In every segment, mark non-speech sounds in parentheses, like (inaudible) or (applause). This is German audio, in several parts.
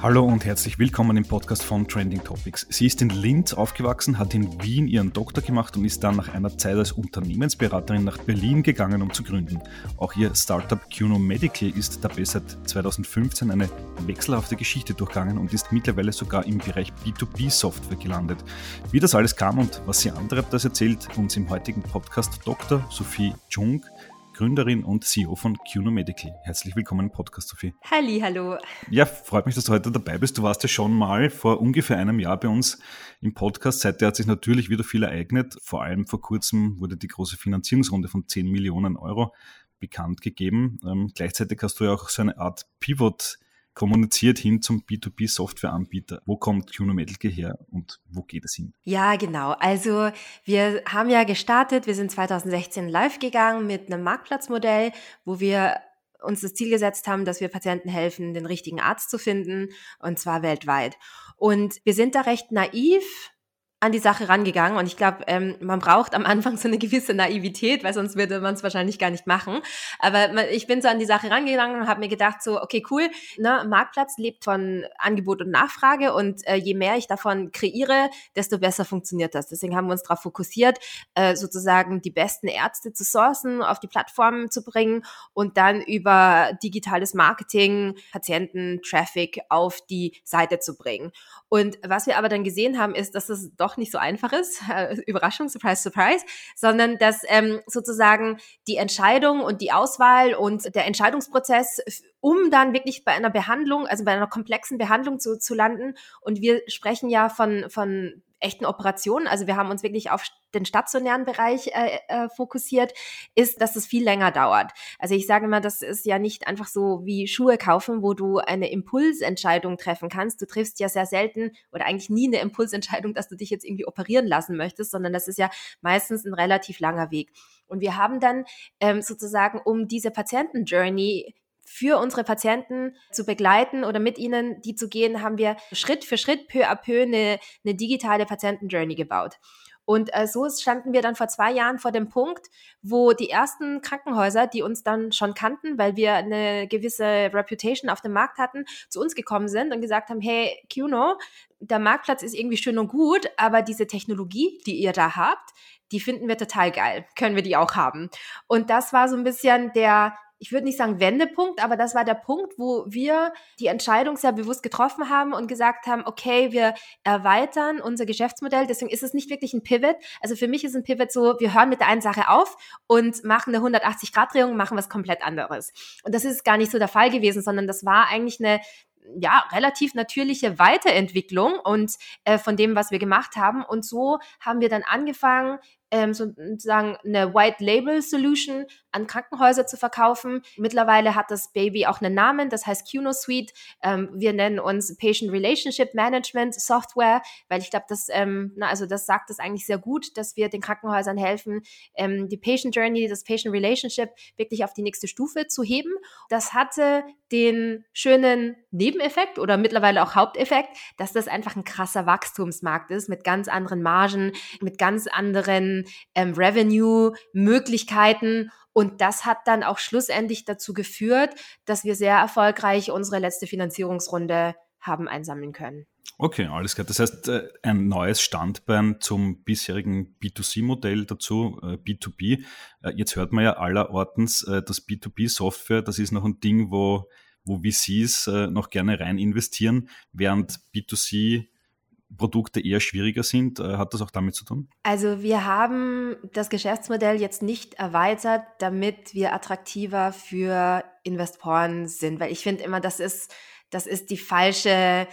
Hallo und herzlich willkommen im Podcast von Trending Topics. Sie ist in Linz aufgewachsen, hat in Wien ihren Doktor gemacht und ist dann nach einer Zeit als Unternehmensberaterin nach Berlin gegangen, um zu gründen. Auch ihr Startup Cuno Medical ist dabei seit 2015 eine wechselhafte Geschichte durchgangen und ist mittlerweile sogar im Bereich B2B-Software gelandet. Wie das alles kam und was sie andere das erzählt, uns im heutigen Podcast Dr. Sophie Jung Gründerin und CEO von Cuno Medical. Herzlich willkommen im Podcast, Sophie. Halli, hallo. Ja, freut mich, dass du heute dabei bist. Du warst ja schon mal vor ungefähr einem Jahr bei uns im Podcast. Seitdem hat sich natürlich wieder viel ereignet. Vor allem vor kurzem wurde die große Finanzierungsrunde von 10 Millionen Euro bekannt gegeben. Ähm, gleichzeitig hast du ja auch so eine Art Pivot kommuniziert hin zum B2B-Softwareanbieter. Wo kommt Cuno Medical her und wo geht es hin? Ja, genau. Also wir haben ja gestartet, wir sind 2016 live gegangen mit einem Marktplatzmodell, wo wir uns das Ziel gesetzt haben, dass wir Patienten helfen, den richtigen Arzt zu finden, und zwar weltweit. Und wir sind da recht naiv an die Sache rangegangen und ich glaube, ähm, man braucht am Anfang so eine gewisse Naivität, weil sonst würde man es wahrscheinlich gar nicht machen. Aber ich bin so an die Sache rangegangen und habe mir gedacht, so, okay, cool, ne, Marktplatz lebt von Angebot und Nachfrage und äh, je mehr ich davon kreiere, desto besser funktioniert das. Deswegen haben wir uns darauf fokussiert, äh, sozusagen die besten Ärzte zu sourcen, auf die Plattformen zu bringen und dann über digitales Marketing Patienten, Traffic auf die Seite zu bringen. Und was wir aber dann gesehen haben, ist, dass es doch nicht so einfach ist, (laughs) Überraschung, Surprise, Surprise, sondern dass ähm, sozusagen die Entscheidung und die Auswahl und der Entscheidungsprozess, um dann wirklich bei einer Behandlung, also bei einer komplexen Behandlung zu, zu landen. Und wir sprechen ja von, von echten Operationen, also wir haben uns wirklich auf den stationären Bereich äh, äh, fokussiert, ist, dass es viel länger dauert. Also ich sage mal, das ist ja nicht einfach so wie Schuhe kaufen, wo du eine Impulsentscheidung treffen kannst. Du triffst ja sehr selten oder eigentlich nie eine Impulsentscheidung, dass du dich jetzt irgendwie operieren lassen möchtest, sondern das ist ja meistens ein relativ langer Weg. Und wir haben dann ähm, sozusagen, um diese Patienten-Journey für unsere Patienten zu begleiten oder mit ihnen die zu gehen, haben wir Schritt für Schritt, peu à peu eine, eine digitale Patienten-Journey gebaut. Und äh, so standen wir dann vor zwei Jahren vor dem Punkt, wo die ersten Krankenhäuser, die uns dann schon kannten, weil wir eine gewisse Reputation auf dem Markt hatten, zu uns gekommen sind und gesagt haben, hey, Cuno, der Marktplatz ist irgendwie schön und gut, aber diese Technologie, die ihr da habt, die finden wir total geil. Können wir die auch haben? Und das war so ein bisschen der ich würde nicht sagen Wendepunkt, aber das war der Punkt, wo wir die Entscheidung sehr bewusst getroffen haben und gesagt haben, okay, wir erweitern unser Geschäftsmodell. Deswegen ist es nicht wirklich ein Pivot. Also für mich ist ein Pivot so, wir hören mit der einen Sache auf und machen eine 180-Grad-Drehung, machen was komplett anderes. Und das ist gar nicht so der Fall gewesen, sondern das war eigentlich eine ja, relativ natürliche Weiterentwicklung und äh, von dem, was wir gemacht haben. Und so haben wir dann angefangen, ähm, sozusagen eine White Label Solution an Krankenhäuser zu verkaufen. Mittlerweile hat das Baby auch einen Namen, das heißt Cuno Suite. Ähm, wir nennen uns Patient Relationship Management Software, weil ich glaube, das, ähm, also das sagt es eigentlich sehr gut, dass wir den Krankenhäusern helfen, ähm, die Patient Journey, das Patient Relationship wirklich auf die nächste Stufe zu heben. Das hatte den schönen Nebeneffekt oder mittlerweile auch Haupteffekt, dass das einfach ein krasser Wachstumsmarkt ist mit ganz anderen Margen, mit ganz anderen ähm, Revenue-Möglichkeiten. Und das hat dann auch schlussendlich dazu geführt, dass wir sehr erfolgreich unsere letzte Finanzierungsrunde haben einsammeln können. Okay, alles klar. Das heißt, äh, ein neues Standbein zum bisherigen B2C-Modell dazu, B2B. Äh, äh, jetzt hört man ja allerortens, das B2B-Software, das ist noch ein Ding, wo, wo VCs noch gerne rein investieren, während B2C Produkte eher schwieriger sind. Hat das auch damit zu tun? Also wir haben das Geschäftsmodell jetzt nicht erweitert, damit wir attraktiver für Investoren sind, weil ich finde immer, das ist, das ist die falsche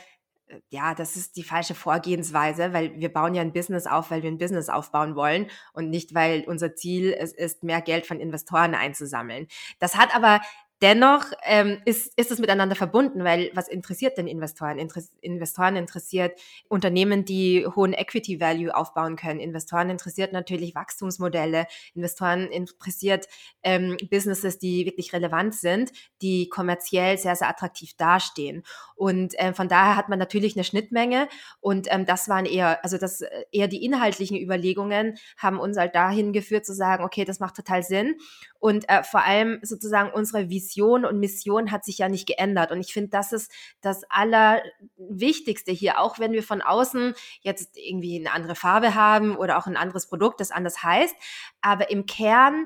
äh, ja, das ist die falsche Vorgehensweise, weil wir bauen ja ein Business auf, weil wir ein Business aufbauen wollen und nicht, weil unser Ziel es ist, mehr Geld von Investoren einzusammeln. Das hat aber Dennoch ähm, ist, ist es miteinander verbunden, weil was interessiert denn Investoren? Interess Investoren interessiert Unternehmen, die hohen Equity Value aufbauen können. Investoren interessiert natürlich Wachstumsmodelle. Investoren interessiert ähm, Businesses, die wirklich relevant sind, die kommerziell sehr, sehr attraktiv dastehen. Und ähm, von daher hat man natürlich eine Schnittmenge. Und ähm, das waren eher, also das eher die inhaltlichen Überlegungen haben uns halt dahin geführt zu sagen, okay, das macht total Sinn. Und äh, vor allem sozusagen unsere Vision Vision und Mission hat sich ja nicht geändert. Und ich finde, das ist das Allerwichtigste hier, auch wenn wir von außen jetzt irgendwie eine andere Farbe haben oder auch ein anderes Produkt, das anders heißt. Aber im Kern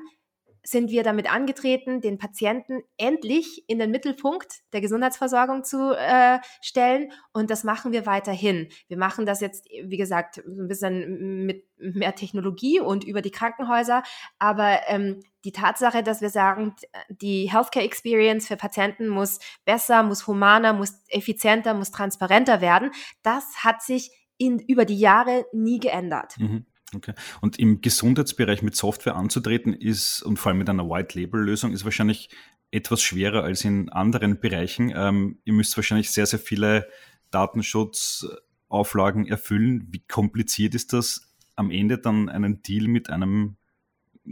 sind wir damit angetreten, den Patienten endlich in den Mittelpunkt der Gesundheitsversorgung zu äh, stellen. Und das machen wir weiterhin. Wir machen das jetzt, wie gesagt, ein bisschen mit mehr Technologie und über die Krankenhäuser. Aber ähm, die Tatsache, dass wir sagen, die Healthcare Experience für Patienten muss besser, muss humaner, muss effizienter, muss transparenter werden, das hat sich in, über die Jahre nie geändert. Mhm. Okay. Und im Gesundheitsbereich mit Software anzutreten ist und vor allem mit einer White-Label-Lösung ist wahrscheinlich etwas schwerer als in anderen Bereichen. Ähm, ihr müsst wahrscheinlich sehr, sehr viele Datenschutzauflagen erfüllen. Wie kompliziert ist das, am Ende dann einen Deal mit einem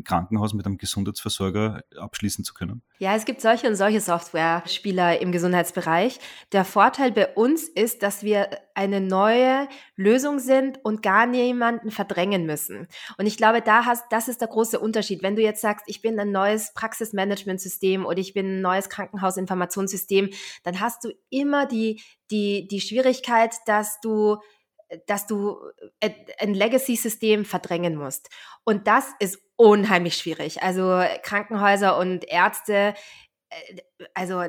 Krankenhaus mit einem Gesundheitsversorger abschließen zu können? Ja, es gibt solche und solche Software-Spieler im Gesundheitsbereich. Der Vorteil bei uns ist, dass wir eine neue Lösung sind und gar niemanden verdrängen müssen. Und ich glaube, da hast, das ist der große Unterschied. Wenn du jetzt sagst, ich bin ein neues Praxismanagementsystem oder ich bin ein neues Krankenhausinformationssystem, dann hast du immer die, die, die Schwierigkeit, dass du dass du äh, ein Legacy-System verdrängen musst. Und das ist unheimlich schwierig. Also Krankenhäuser und Ärzte, äh, also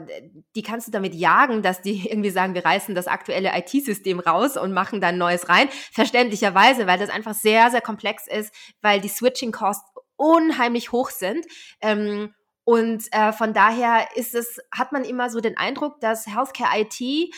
die kannst du damit jagen, dass die (laughs) irgendwie sagen, wir reißen das aktuelle IT-System raus und machen dann neues rein. Verständlicherweise, weil das einfach sehr, sehr komplex ist, weil die Switching-Costs unheimlich hoch sind. Ähm, und äh, von daher ist es, hat man immer so den Eindruck, dass Healthcare IT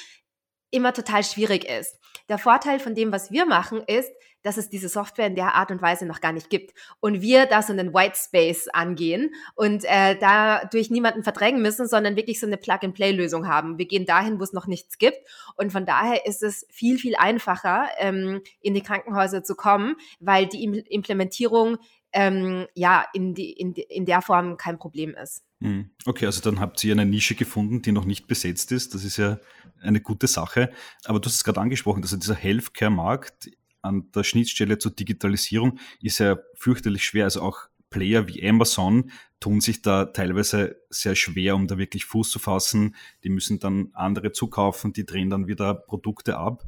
immer total schwierig ist. Der Vorteil von dem, was wir machen, ist, dass es diese Software in der Art und Weise noch gar nicht gibt. Und wir das in den White Space angehen und äh, dadurch niemanden verdrängen müssen, sondern wirklich so eine Plug-and-Play-Lösung haben. Wir gehen dahin, wo es noch nichts gibt. Und von daher ist es viel, viel einfacher, ähm, in die Krankenhäuser zu kommen, weil die Implementierung ähm, ja in, die, in, in der Form kein Problem ist. Hm. Okay, also dann habt ihr eine Nische gefunden, die noch nicht besetzt ist. Das ist ja eine gute Sache. Aber du hast es gerade angesprochen, also dieser Healthcare-Markt an der Schnittstelle zur Digitalisierung ist ja fürchterlich schwer. Also auch Player wie Amazon tun sich da teilweise sehr schwer, um da wirklich Fuß zu fassen. Die müssen dann andere zukaufen, die drehen dann wieder Produkte ab.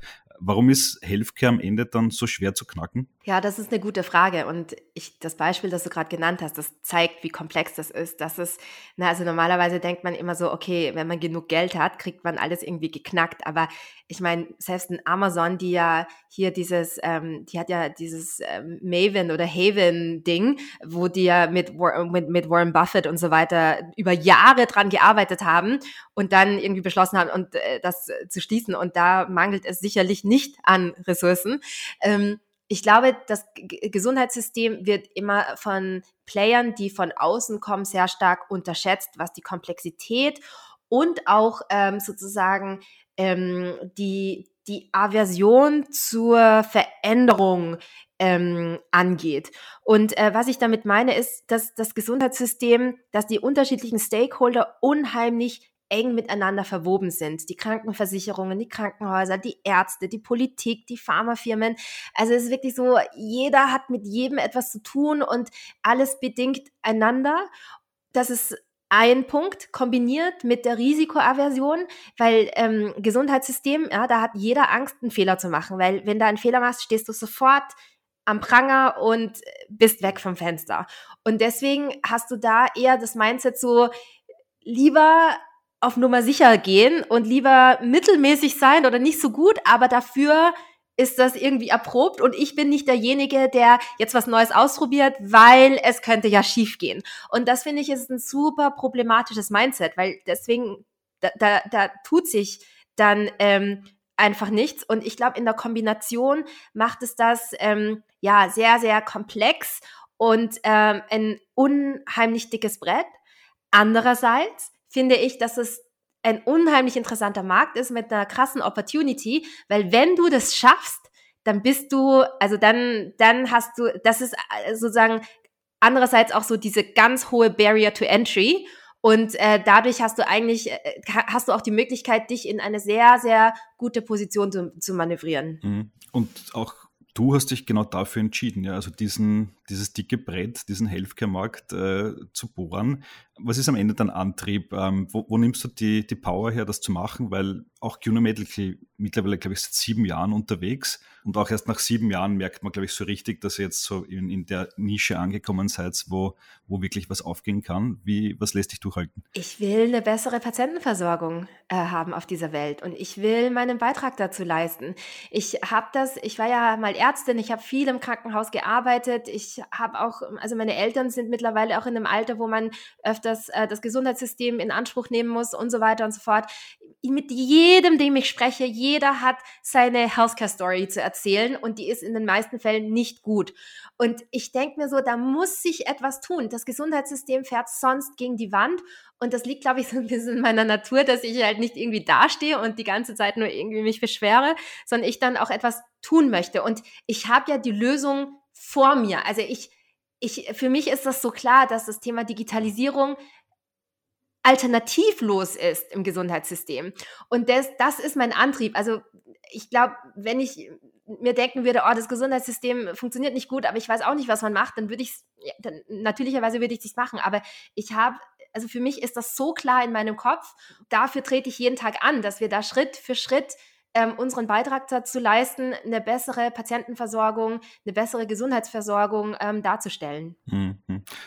Warum ist Healthcare am Ende dann so schwer zu knacken? Ja, das ist eine gute Frage. Und ich, das Beispiel, das du gerade genannt hast, das zeigt, wie komplex das ist. Das ist, na, also normalerweise denkt man immer so, okay, wenn man genug Geld hat, kriegt man alles irgendwie geknackt. Aber ich meine, selbst ein Amazon, die ja hier dieses, ähm, die hat ja dieses ähm, Maven oder Haven-Ding, wo die ja mit, mit, mit Warren Buffett und so weiter über Jahre dran gearbeitet haben und dann irgendwie beschlossen haben, und äh, das zu schließen. Und da mangelt es sicherlich nicht an Ressourcen. Ähm, ich glaube, das Gesundheitssystem wird immer von Playern, die von außen kommen, sehr stark unterschätzt, was die Komplexität und auch ähm, sozusagen ähm, die, die Aversion zur Veränderung ähm, angeht. Und äh, was ich damit meine, ist, dass das Gesundheitssystem, dass die unterschiedlichen Stakeholder unheimlich eng miteinander verwoben sind. Die Krankenversicherungen, die Krankenhäuser, die Ärzte, die Politik, die Pharmafirmen. Also es ist wirklich so, jeder hat mit jedem etwas zu tun und alles bedingt einander. Das ist ein Punkt kombiniert mit der Risikoaversion, weil ähm, Gesundheitssystem, ja, da hat jeder Angst, einen Fehler zu machen, weil wenn da einen Fehler machst, stehst du sofort am Pranger und bist weg vom Fenster. Und deswegen hast du da eher das Mindset so, lieber auf Nummer sicher gehen und lieber mittelmäßig sein oder nicht so gut, aber dafür ist das irgendwie erprobt und ich bin nicht derjenige, der jetzt was Neues ausprobiert, weil es könnte ja schief gehen. Und das finde ich ist ein super problematisches Mindset, weil deswegen, da, da, da tut sich dann ähm, einfach nichts. Und ich glaube, in der Kombination macht es das ähm, ja sehr, sehr komplex und ähm, ein unheimlich dickes Brett. Andererseits finde ich, dass es ein unheimlich interessanter Markt ist mit einer krassen Opportunity, weil wenn du das schaffst, dann bist du, also dann, dann hast du, das ist äh, sozusagen andererseits auch so diese ganz hohe Barrier to Entry. Und äh, dadurch hast du eigentlich, äh, hast du auch die Möglichkeit, dich in eine sehr, sehr gute Position zu, zu manövrieren. Mhm. Und auch du hast dich genau dafür entschieden, ja, also diesen, dieses dicke Brett, diesen Healthcare-Markt äh, zu bohren. Was ist am Ende dein Antrieb? Ähm, wo, wo, nimmst du die, die Power her, das zu machen? Weil auch Juno Medical mittlerweile, glaube ich, seit sieben Jahren unterwegs und auch erst nach sieben Jahren merkt man, glaube ich, so richtig, dass ihr jetzt so in, in der Nische angekommen seid, wo, wo wirklich was aufgehen kann. Wie, was lässt dich durchhalten? Ich will eine bessere Patientenversorgung äh, haben auf dieser Welt und ich will meinen Beitrag dazu leisten. Ich habe das, ich war ja mal Ärztin, ich habe viel im Krankenhaus gearbeitet. Ich habe auch, also meine Eltern sind mittlerweile auch in einem Alter, wo man öfters äh, das Gesundheitssystem in Anspruch nehmen muss und so weiter und so fort. Mit jedem, dem ich spreche, jeder hat seine Healthcare Story zu erzählen und die ist in den meisten Fällen nicht gut. Und ich denke mir so, da muss sich etwas tun. Das Gesundheitssystem fährt sonst gegen die Wand und das liegt, glaube ich, so ein bisschen in meiner Natur, dass ich halt nicht irgendwie dastehe und die ganze Zeit nur irgendwie mich beschwere, sondern ich dann auch etwas tun möchte. Und ich habe ja die Lösung vor mir. Also ich, ich, für mich ist das so klar, dass das Thema Digitalisierung alternativlos ist im Gesundheitssystem. Und das, das ist mein Antrieb. Also ich glaube, wenn ich mir denken würde, oh, das Gesundheitssystem funktioniert nicht gut, aber ich weiß auch nicht, was man macht, dann würde ich es, ja, natürlicherweise würde ich es machen. Aber ich habe also für mich ist das so klar in meinem Kopf. Dafür trete ich jeden Tag an, dass wir da Schritt für Schritt ähm, unseren Beitrag dazu leisten, eine bessere Patientenversorgung, eine bessere Gesundheitsversorgung ähm, darzustellen. Mhm.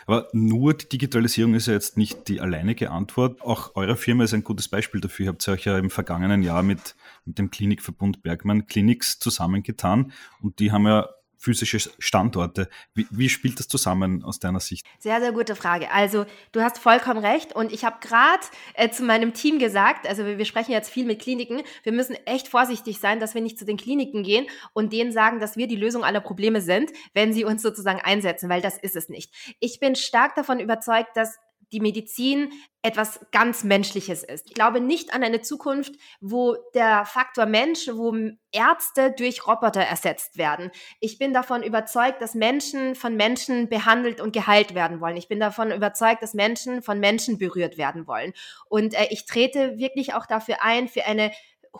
Aber nur die Digitalisierung ist ja jetzt nicht die alleinige Antwort. Auch eure Firma ist ein gutes Beispiel dafür. Ihr habt euch ja im vergangenen Jahr mit, mit dem Klinikverbund Bergmann Clinics zusammengetan und die haben ja physische Standorte. Wie, wie, spielt das zusammen aus deiner Sicht? Sehr, sehr gute Frage. Also du hast vollkommen recht und ich habe gerade äh, zu meinem Team gesagt, also wir, wir, sprechen jetzt viel mit Kliniken, wir müssen echt vorsichtig sein, dass wir nicht zu den Kliniken gehen und denen sagen, dass wir die Lösung aller Probleme sind, wenn sie uns sozusagen einsetzen, weil das ist es nicht. Ich bin stark davon überzeugt, dass die Medizin etwas ganz Menschliches ist. Ich glaube nicht an eine Zukunft, wo der Faktor Mensch, wo Ärzte durch Roboter ersetzt werden. Ich bin davon überzeugt, dass Menschen von Menschen behandelt und geheilt werden wollen. Ich bin davon überzeugt, dass Menschen von Menschen berührt werden wollen. Und äh, ich trete wirklich auch dafür ein, für eine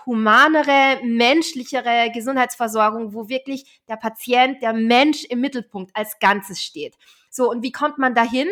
humanere, menschlichere Gesundheitsversorgung, wo wirklich der Patient, der Mensch im Mittelpunkt als Ganzes steht. So, und wie kommt man dahin?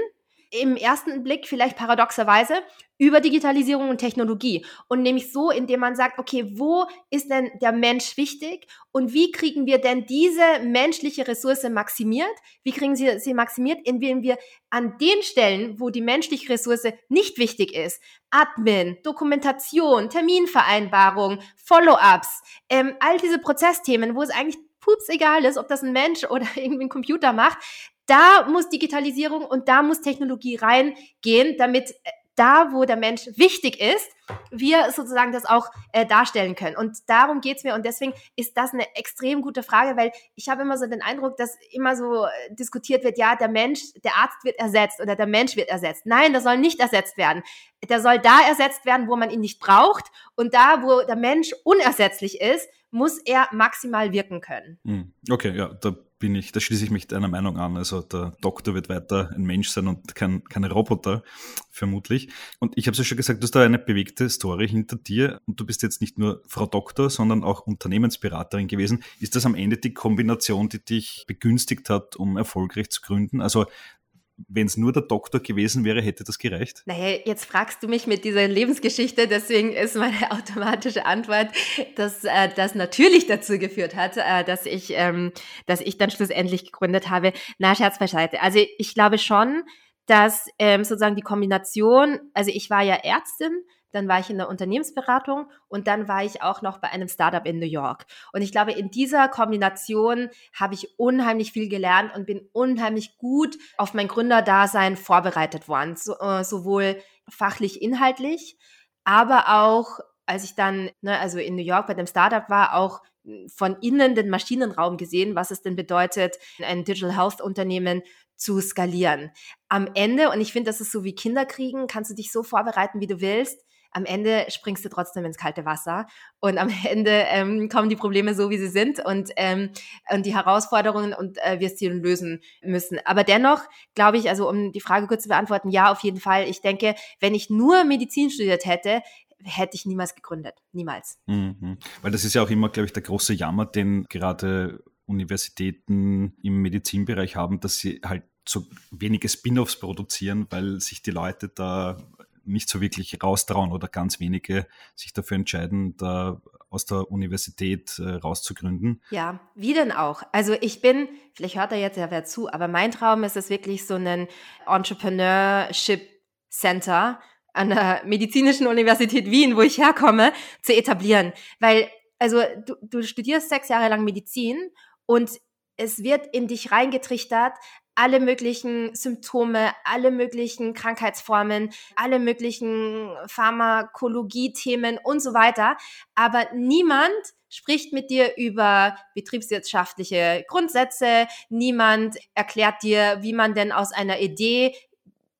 Im ersten Blick vielleicht paradoxerweise über Digitalisierung und Technologie und nämlich so, indem man sagt, okay, wo ist denn der Mensch wichtig und wie kriegen wir denn diese menschliche Ressource maximiert? Wie kriegen sie sie maximiert, indem wir an den Stellen, wo die menschliche Ressource nicht wichtig ist, Admin, Dokumentation, Terminvereinbarung, Follow-ups, ähm, all diese Prozessthemen, wo es eigentlich pups egal ist, ob das ein Mensch (laughs) oder irgendwie ein Computer macht, da muss Digitalisierung und da muss Technologie reingehen, damit äh, da, wo der Mensch wichtig ist, wir sozusagen das auch äh, darstellen können. Und darum geht's mir. Und deswegen ist das eine extrem gute Frage, weil ich habe immer so den Eindruck, dass immer so äh, diskutiert wird, ja, der Mensch, der Arzt wird ersetzt oder der Mensch wird ersetzt. Nein, der soll nicht ersetzt werden. Der soll da ersetzt werden, wo man ihn nicht braucht. Und da, wo der Mensch unersetzlich ist, muss er maximal wirken können. Hm. Okay, ja, da bin ich, da schließe ich mich deiner Meinung an. Also der Doktor wird weiter ein Mensch sein und kein, keine Roboter, vermutlich. Und ich habe es ja schon gesagt, du hast da eine bewegte Story hinter dir und du bist jetzt nicht nur Frau Doktor, sondern auch Unternehmensberaterin gewesen. Ist das am Ende die Kombination, die dich begünstigt hat, um erfolgreich zu gründen? Also wenn es nur der Doktor gewesen wäre, hätte das gereicht? Naja, jetzt fragst du mich mit dieser Lebensgeschichte, deswegen ist meine (laughs) automatische Antwort, dass äh, das natürlich dazu geführt hat, äh, dass ich, ähm, dass ich dann schlussendlich gegründet habe. Na, Scherz beiseite. Also ich glaube schon, dass ähm, sozusagen die Kombination, also ich war ja Ärztin, dann war ich in der Unternehmensberatung und dann war ich auch noch bei einem Startup in New York. Und ich glaube, in dieser Kombination habe ich unheimlich viel gelernt und bin unheimlich gut auf mein Gründerdasein vorbereitet worden, so, äh, sowohl fachlich, inhaltlich, aber auch als ich dann, ne, also in New York bei dem Startup war, auch von innen den Maschinenraum gesehen, was es denn bedeutet, ein Digital Health Unternehmen zu skalieren. Am Ende, und ich finde, das ist so wie Kinderkriegen, kannst du dich so vorbereiten, wie du willst am Ende springst du trotzdem ins kalte Wasser und am (laughs) Ende ähm, kommen die Probleme so, wie sie sind und, ähm, und die Herausforderungen und äh, wir sie lösen müssen. Aber dennoch glaube ich, also um die Frage kurz zu beantworten, ja, auf jeden Fall. Ich denke, wenn ich nur Medizin studiert hätte, hätte ich niemals gegründet. Niemals. Mhm. Weil das ist ja auch immer, glaube ich, der große Jammer, den gerade Universitäten im Medizinbereich haben, dass sie halt so wenige Spin-offs produzieren, weil sich die Leute da nicht so wirklich raustrauen oder ganz wenige sich dafür entscheiden, da aus der Universität äh, rauszugründen. Ja, wie denn auch? Also ich bin, vielleicht hört er jetzt ja wer zu, aber mein Traum ist es wirklich so ein Entrepreneurship Center an der Medizinischen Universität Wien, wo ich herkomme, zu etablieren. Weil, also du, du studierst sechs Jahre lang Medizin und es wird in dich reingetrichtert, alle möglichen Symptome, alle möglichen Krankheitsformen, alle möglichen Pharmakologie-Themen und so weiter. Aber niemand spricht mit dir über betriebswirtschaftliche Grundsätze. Niemand erklärt dir, wie man denn aus einer Idee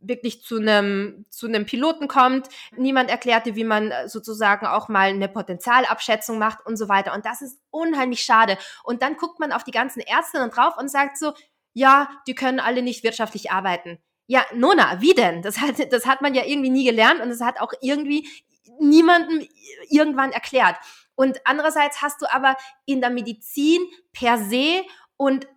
wirklich zu einem, zu einem Piloten kommt. Niemand erklärt dir, wie man sozusagen auch mal eine Potenzialabschätzung macht und so weiter. Und das ist unheimlich schade. Und dann guckt man auf die ganzen Ärzte drauf und sagt so, ja, die können alle nicht wirtschaftlich arbeiten. Ja, Nona, wie denn? Das hat, das hat man ja irgendwie nie gelernt und das hat auch irgendwie niemandem irgendwann erklärt. Und andererseits hast du aber in der Medizin per se und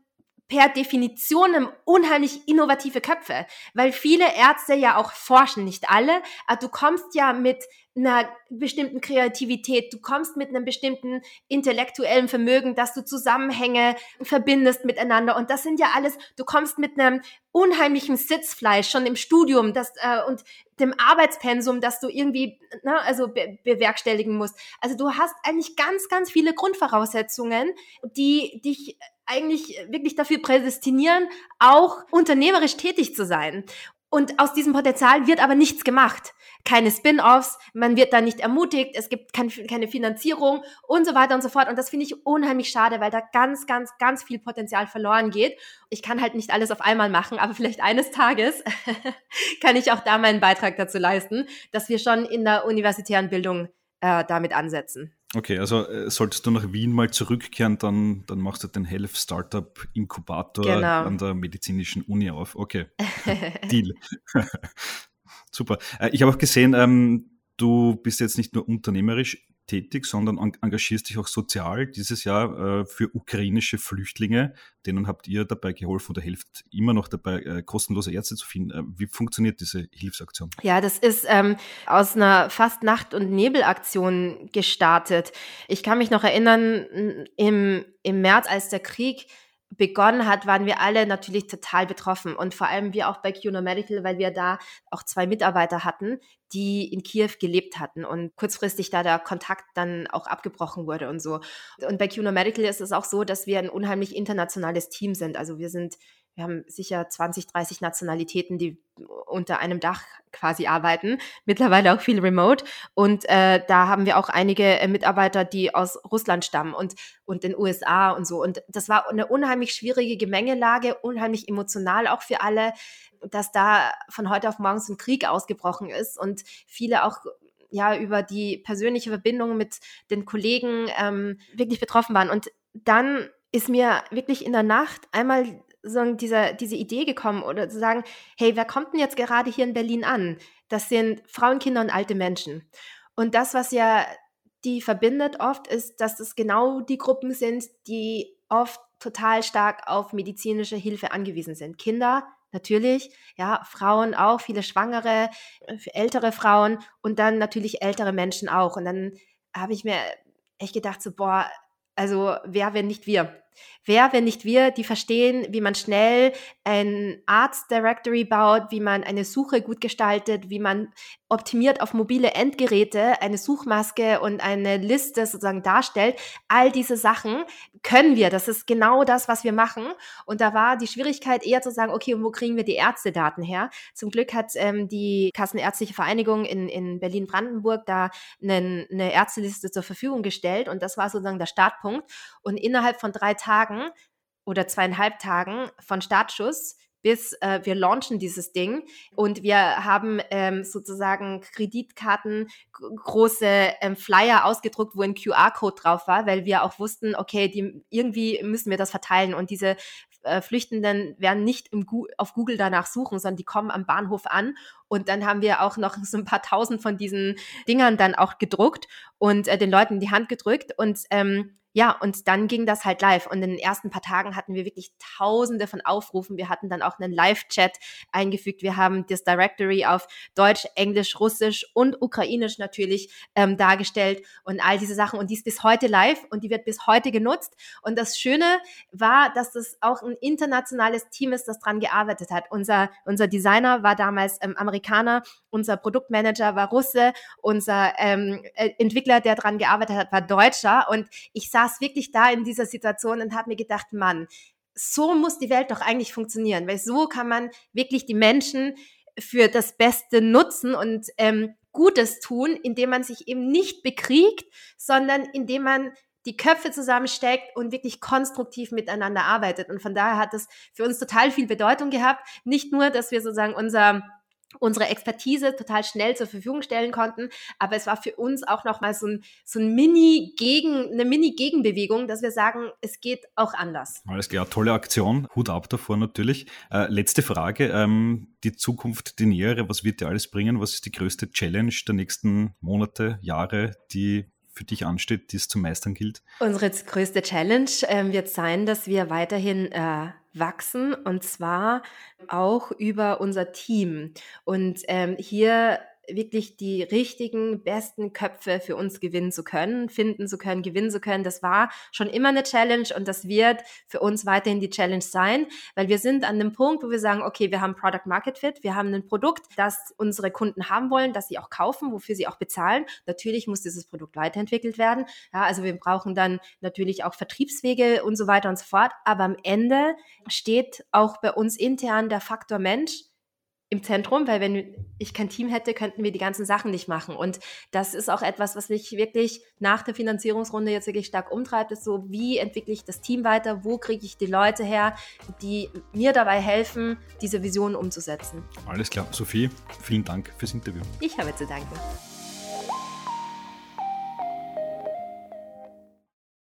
per Definition unheimlich innovative Köpfe, weil viele Ärzte ja auch forschen, nicht alle, aber du kommst ja mit einer bestimmten Kreativität, du kommst mit einem bestimmten intellektuellen Vermögen, dass du Zusammenhänge verbindest miteinander und das sind ja alles, du kommst mit einem unheimlichen Sitzfleisch schon im Studium das, äh, und dem Arbeitspensum, das du irgendwie ne, also be bewerkstelligen musst. Also du hast eigentlich ganz, ganz viele Grundvoraussetzungen, die dich eigentlich wirklich dafür prädestinieren, auch unternehmerisch tätig zu sein. Und aus diesem Potenzial wird aber nichts gemacht. Keine Spin-offs, man wird da nicht ermutigt, es gibt kein, keine Finanzierung und so weiter und so fort. Und das finde ich unheimlich schade, weil da ganz, ganz, ganz viel Potenzial verloren geht. Ich kann halt nicht alles auf einmal machen, aber vielleicht eines Tages (laughs) kann ich auch da meinen Beitrag dazu leisten, dass wir schon in der universitären Bildung äh, damit ansetzen. Okay, also äh, solltest du nach Wien mal zurückkehren, dann, dann machst du den Health Startup Inkubator genau. an der medizinischen Uni auf. Okay, (laughs) Deal. (laughs) Super. Äh, ich habe auch gesehen, ähm, du bist jetzt nicht nur unternehmerisch tätig, sondern engagierst dich auch sozial dieses Jahr äh, für ukrainische Flüchtlinge. Denen habt ihr dabei geholfen oder helft immer noch dabei, äh, kostenlose Ärzte zu finden. Äh, wie funktioniert diese Hilfsaktion? Ja, das ist ähm, aus einer fast Nacht- und Nebelaktion gestartet. Ich kann mich noch erinnern, im, im März, als der Krieg begonnen hat, waren wir alle natürlich total betroffen und vor allem wir auch bei QNO Medical, weil wir da auch zwei Mitarbeiter hatten, die in Kiew gelebt hatten und kurzfristig da der Kontakt dann auch abgebrochen wurde und so. Und bei QNO Medical ist es auch so, dass wir ein unheimlich internationales Team sind. Also wir sind wir haben sicher 20, 30 Nationalitäten, die unter einem Dach quasi arbeiten, mittlerweile auch viel remote. Und äh, da haben wir auch einige äh, Mitarbeiter, die aus Russland stammen und, und den USA und so. Und das war eine unheimlich schwierige Gemengelage, unheimlich emotional auch für alle, dass da von heute auf morgen so ein Krieg ausgebrochen ist und viele auch ja über die persönliche Verbindung mit den Kollegen ähm, wirklich betroffen waren. Und dann ist mir wirklich in der Nacht einmal so dieser, diese Idee gekommen oder zu sagen, hey, wer kommt denn jetzt gerade hier in Berlin an? Das sind Frauen, Kinder und alte Menschen. Und das, was ja die verbindet oft, ist, dass es genau die Gruppen sind, die oft total stark auf medizinische Hilfe angewiesen sind. Kinder natürlich, ja, Frauen auch, viele Schwangere, ältere Frauen und dann natürlich ältere Menschen auch. Und dann habe ich mir echt gedacht, so, boah, also wer, wenn nicht wir? Wer, wenn nicht wir, die verstehen, wie man schnell ein Arts Directory baut, wie man eine Suche gut gestaltet, wie man optimiert auf mobile Endgeräte eine Suchmaske und eine Liste sozusagen darstellt. All diese Sachen können wir. Das ist genau das, was wir machen. Und da war die Schwierigkeit eher zu sagen, okay, wo kriegen wir die Ärztedaten her? Zum Glück hat ähm, die Kassenärztliche Vereinigung in, in Berlin-Brandenburg da eine, eine Ärzteliste zur Verfügung gestellt. Und das war sozusagen der Startpunkt. Und innerhalb von drei Tagen oder zweieinhalb Tagen von Startschuss bis äh, wir launchen dieses Ding und wir haben ähm, sozusagen Kreditkarten, große ähm, Flyer ausgedruckt, wo ein QR-Code drauf war, weil wir auch wussten, okay, die, irgendwie müssen wir das verteilen und diese äh, Flüchtenden werden nicht im Gu auf Google danach suchen, sondern die kommen am Bahnhof an und dann haben wir auch noch (laughs) so ein paar tausend von diesen Dingern dann auch gedruckt und äh, den Leuten in die Hand gedrückt und ähm, ja, und dann ging das halt live. Und in den ersten paar Tagen hatten wir wirklich tausende von Aufrufen. Wir hatten dann auch einen Live-Chat eingefügt. Wir haben das Directory auf Deutsch, Englisch, Russisch und Ukrainisch natürlich ähm, dargestellt und all diese Sachen. Und die ist bis heute live und die wird bis heute genutzt. Und das Schöne war, dass das auch ein internationales Team ist, das dran gearbeitet hat. Unser, unser Designer war damals ähm, Amerikaner, unser Produktmanager war Russe, unser ähm, äh, Entwickler, der dran gearbeitet hat, war Deutscher. Und ich saß wirklich da in dieser Situation und habe mir gedacht, Mann, so muss die Welt doch eigentlich funktionieren, weil so kann man wirklich die Menschen für das Beste nutzen und ähm, Gutes tun, indem man sich eben nicht bekriegt, sondern indem man die Köpfe zusammensteckt und wirklich konstruktiv miteinander arbeitet. Und von daher hat es für uns total viel Bedeutung gehabt. Nicht nur, dass wir sozusagen unser unsere Expertise total schnell zur Verfügung stellen konnten. Aber es war für uns auch nochmal so ein, so ein Mini-Gegen, eine Mini-Gegenbewegung, dass wir sagen, es geht auch anders. Alles klar, tolle Aktion. Hut ab davor natürlich. Äh, letzte Frage. Ähm, die Zukunft, die nähere, was wird dir alles bringen? Was ist die größte Challenge der nächsten Monate, Jahre, die für dich ansteht, die es zu meistern gilt? Unsere größte Challenge äh, wird sein, dass wir weiterhin äh, wachsen und zwar auch über unser Team. Und ähm, hier wirklich die richtigen, besten Köpfe für uns gewinnen zu können, finden zu können, gewinnen zu können. Das war schon immer eine Challenge und das wird für uns weiterhin die Challenge sein, weil wir sind an dem Punkt, wo wir sagen, okay, wir haben Product Market Fit, wir haben ein Produkt, das unsere Kunden haben wollen, das sie auch kaufen, wofür sie auch bezahlen. Natürlich muss dieses Produkt weiterentwickelt werden. Ja, also wir brauchen dann natürlich auch Vertriebswege und so weiter und so fort. Aber am Ende steht auch bei uns intern der Faktor Mensch im Zentrum, weil wenn ich kein Team hätte, könnten wir die ganzen Sachen nicht machen. Und das ist auch etwas, was mich wirklich nach der Finanzierungsrunde jetzt wirklich stark umtreibt, ist so, wie entwickle ich das Team weiter, wo kriege ich die Leute her, die mir dabei helfen, diese Vision umzusetzen. Alles klar. Sophie, vielen Dank fürs Interview. Ich habe zu danken.